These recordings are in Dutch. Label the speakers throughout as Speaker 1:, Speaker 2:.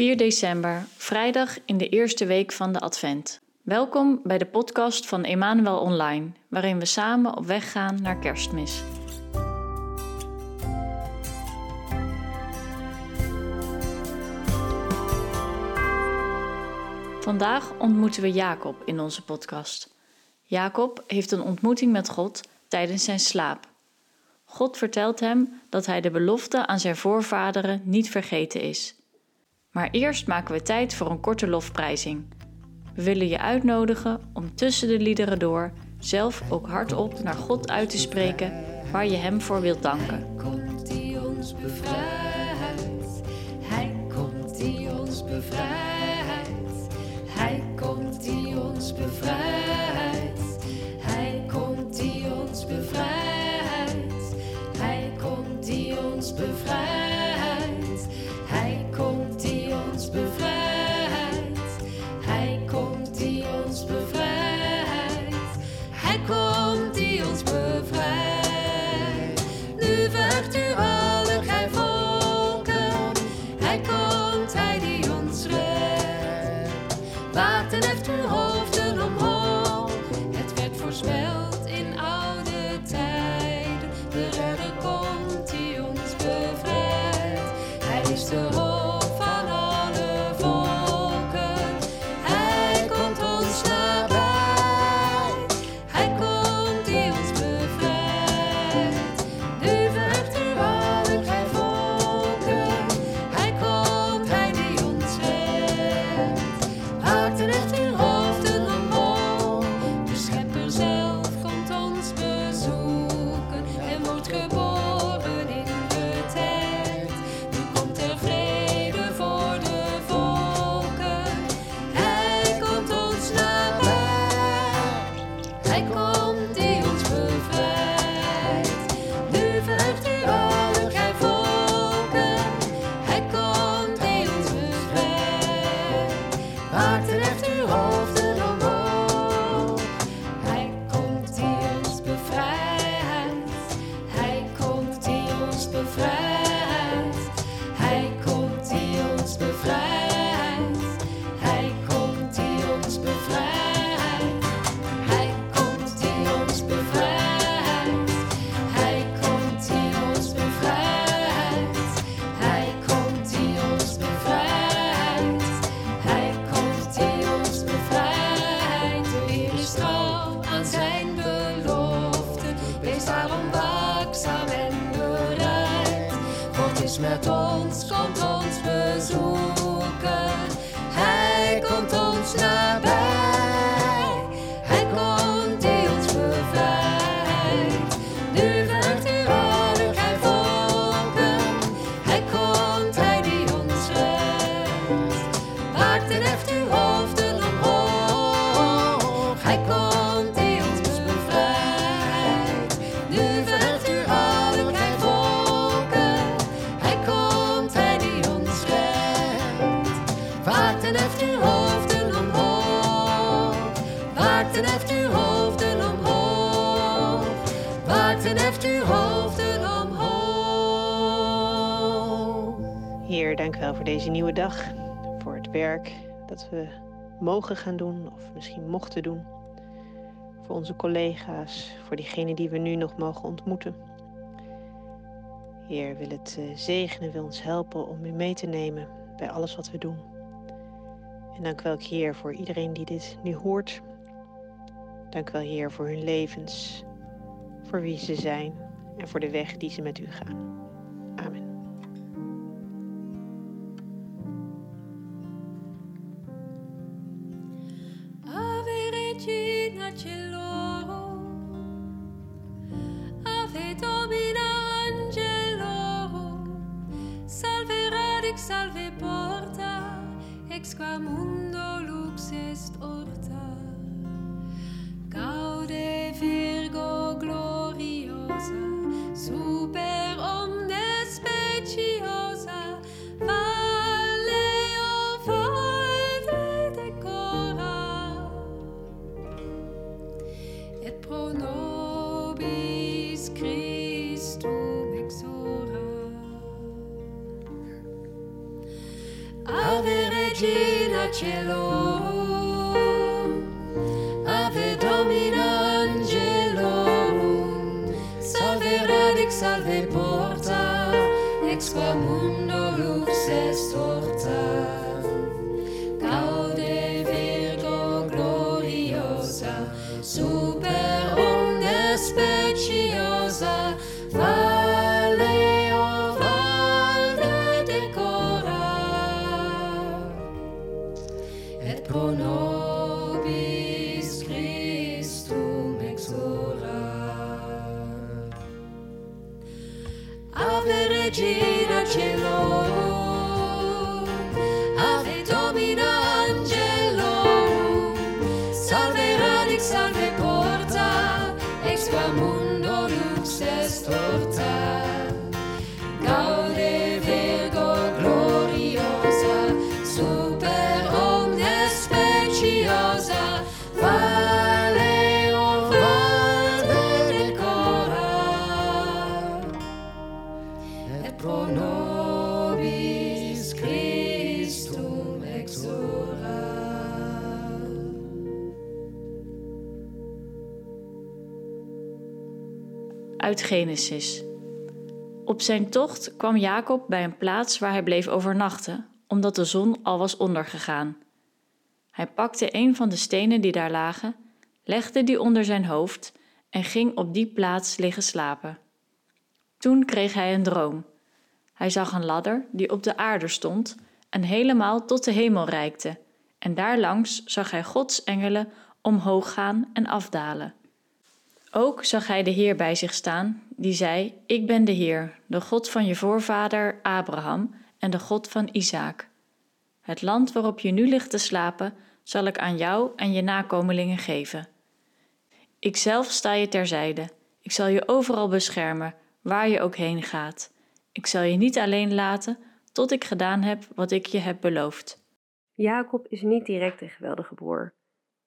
Speaker 1: 4 december, vrijdag in de eerste week van de Advent. Welkom bij de podcast van Emmanuel Online, waarin we samen op weg gaan naar Kerstmis. Vandaag ontmoeten we Jacob in onze podcast. Jacob heeft een ontmoeting met God tijdens zijn slaap. God vertelt hem dat hij de belofte aan zijn voorvaderen niet vergeten is. Maar eerst maken we tijd voor een korte lofprijzing. We willen je uitnodigen om tussen de liederen door zelf ook hardop naar God uit te spreken waar je Hem voor wilt danken.
Speaker 2: komt die ons bevrijdt. Hij komt die ons bevrijdt. the is met ons, komt ons bezoeken. Hij komt ons nabij.
Speaker 3: Wel voor deze nieuwe dag. Voor het werk dat we mogen gaan doen of misschien mochten doen. Voor onze collega's, voor diegenen die we nu nog mogen ontmoeten. Heer, wil het eh, zegenen, wil ons helpen om u mee te nemen bij alles wat we doen. En dank u wel, Heer, voor iedereen die dit nu hoort. Dank wel, Heer, voor hun levens, voor wie ze zijn en voor de weg die ze met u gaan.
Speaker 2: Radix, Salve Porta, Ex qua mundo lux est orta. regina celor.
Speaker 1: Uit Genesis. Op zijn tocht kwam Jacob bij een plaats waar hij bleef overnachten, omdat de zon al was ondergegaan. Hij pakte een van de stenen die daar lagen, legde die onder zijn hoofd en ging op die plaats liggen slapen. Toen kreeg hij een droom. Hij zag een ladder die op de aarde stond en helemaal tot de hemel reikte, en daarlangs zag hij Gods engelen omhoog gaan en afdalen. Ook zag hij de Heer bij zich staan, die zei: Ik ben de Heer, de God van je voorvader Abraham en de God van Isaak. Het land waarop je nu ligt te slapen, zal ik aan jou en je nakomelingen geven. Ikzelf sta je terzijde. Ik zal je overal beschermen, waar je ook heen gaat. Ik zal je niet alleen laten, tot ik gedaan heb wat ik je heb beloofd.
Speaker 4: Jacob is niet direct een geweldige broer.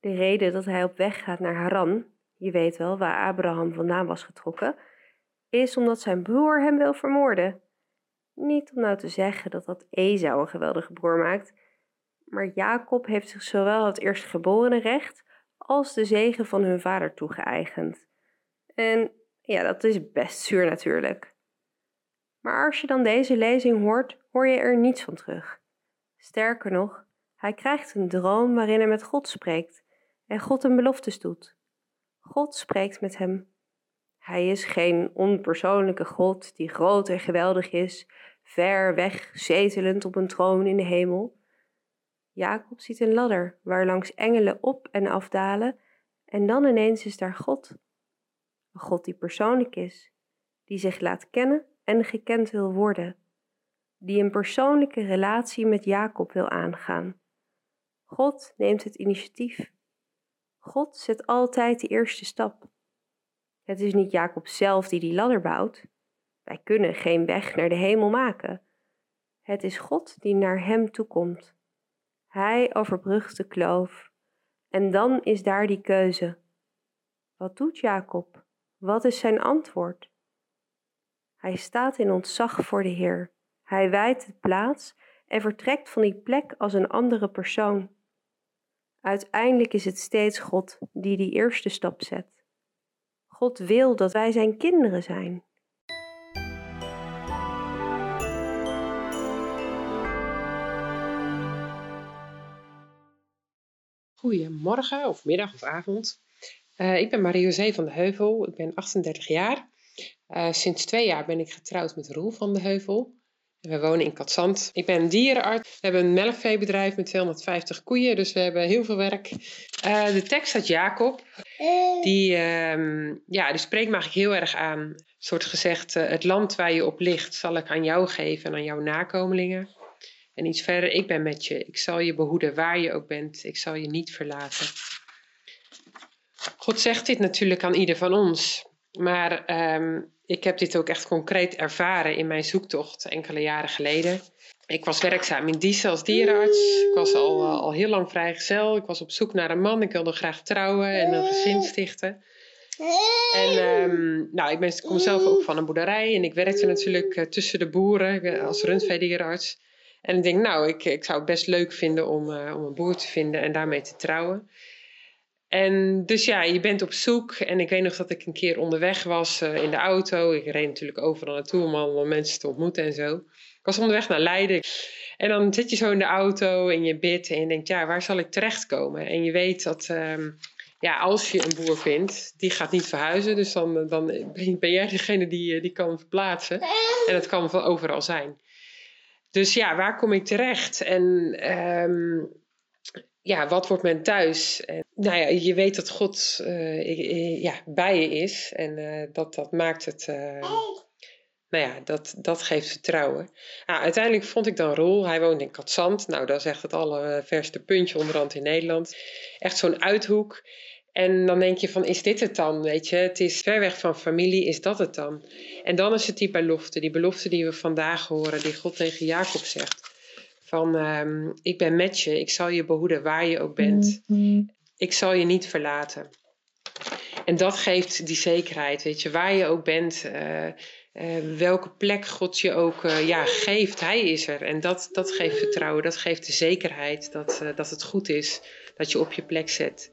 Speaker 4: De reden dat hij op weg gaat naar Haran, je weet wel waar Abraham vandaan was getrokken, is omdat zijn broer hem wil vermoorden. Niet om nou te zeggen dat dat Esau een geweldige broer maakt, maar Jacob heeft zich zowel het eerstgeborene recht als de zegen van hun vader toegeëigend. En ja, dat is best zuur natuurlijk. Maar als je dan deze lezing hoort, hoor je er niets van terug. Sterker nog, hij krijgt een droom waarin hij met God spreekt en God hem beloftes doet. God spreekt met hem. Hij is geen onpersoonlijke God die groot en geweldig is, ver weg zetelend op een troon in de hemel. Jacob ziet een ladder waar langs engelen op en afdalen en dan ineens is daar God. Een God die persoonlijk is, die zich laat kennen en gekend wil worden, die een persoonlijke relatie met Jacob wil aangaan. God neemt het initiatief. God zet altijd de eerste stap. Het is niet Jacob zelf die die ladder bouwt. Wij kunnen geen weg naar de hemel maken. Het is God die naar hem toekomt. Hij overbrugt de kloof. En dan is daar die keuze. Wat doet Jacob? Wat is zijn antwoord? Hij staat in ontzag voor de Heer. Hij wijdt de plaats en vertrekt van die plek als een andere persoon. Uiteindelijk is het steeds God die die eerste stap zet. God wil dat wij zijn kinderen zijn.
Speaker 5: Goedemorgen of middag of avond. Eh, ik ben Marie-José van de Heuvel. Ik ben 38 jaar. Eh, sinds twee jaar ben ik getrouwd met Roel van de Heuvel. We wonen in Katzand. Ik ben dierenarts. We hebben een melkveebedrijf met 250 koeien, dus we hebben heel veel werk. Eh, de tekst uit Jacob, die, ehm, ja, die spreekt me eigenlijk heel erg aan. Een soort gezegd, eh, het land waar je op ligt zal ik aan jou geven en aan jouw nakomelingen. En iets verder, ik ben met je. Ik zal je behoeden waar je ook bent. Ik zal je niet verlaten. God zegt dit natuurlijk aan ieder van ons. Maar ehm, ik heb dit ook echt concreet ervaren in mijn zoektocht enkele jaren geleden. Ik was werkzaam in Diesen als dierenarts. Ik was al, eh, al heel lang vrijgezel. Ik was op zoek naar een man. Ik wilde graag trouwen en een gezin stichten. En ehm, nou, ik ben, kom zelf ook van een boerderij en ik werkte natuurlijk eh, tussen de boeren ben als rundveedierenarts. En ik denk, nou, ik, ik zou het best leuk vinden om, eh, om een boer te vinden en daarmee te trouwen. En dus ja, je bent op zoek. En ik weet nog dat ik een keer onderweg was eh, in de auto. Ik reed natuurlijk overal naartoe om allemaal mensen te ontmoeten en zo. Ik was onderweg naar Leiden. En dan zit je zo in de auto en je bidt en je denkt, ja, waar zal ik terechtkomen? En je weet dat, ehm, ja, als je een boer vindt, die gaat niet verhuizen. Dus dan, dan ben jij degene die, die kan verplaatsen. En dat kan van overal zijn. Dus ja, waar kom ik terecht? En ehm, ja, wat wordt mijn thuis? Nou ja, je weet dat God uh, ja, bij je is. En uh, dat, dat maakt het... Uh, nou ja, dat, dat geeft vertrouwen. Nou, uiteindelijk vond ik dan Roel. Hij woont in Katzand. Nou, dat is echt het allerverste puntje onderhand in Nederland. Echt zo'n uithoek. En dan denk je van, is dit het dan? Weet je, het is ver weg van familie, is dat het dan? En dan is het die belofte, die belofte die we vandaag horen, die God tegen Jacob zegt. Van, um, ik ben met je, ik zal je behoeden waar je ook bent. Ik zal je niet verlaten. En dat geeft die zekerheid, weet je, waar je ook bent, uh, uh, welke plek God je ook uh, ja, geeft, Hij is er. En dat, dat geeft vertrouwen, dat geeft de zekerheid dat, dat het goed is, dat je op je plek zet.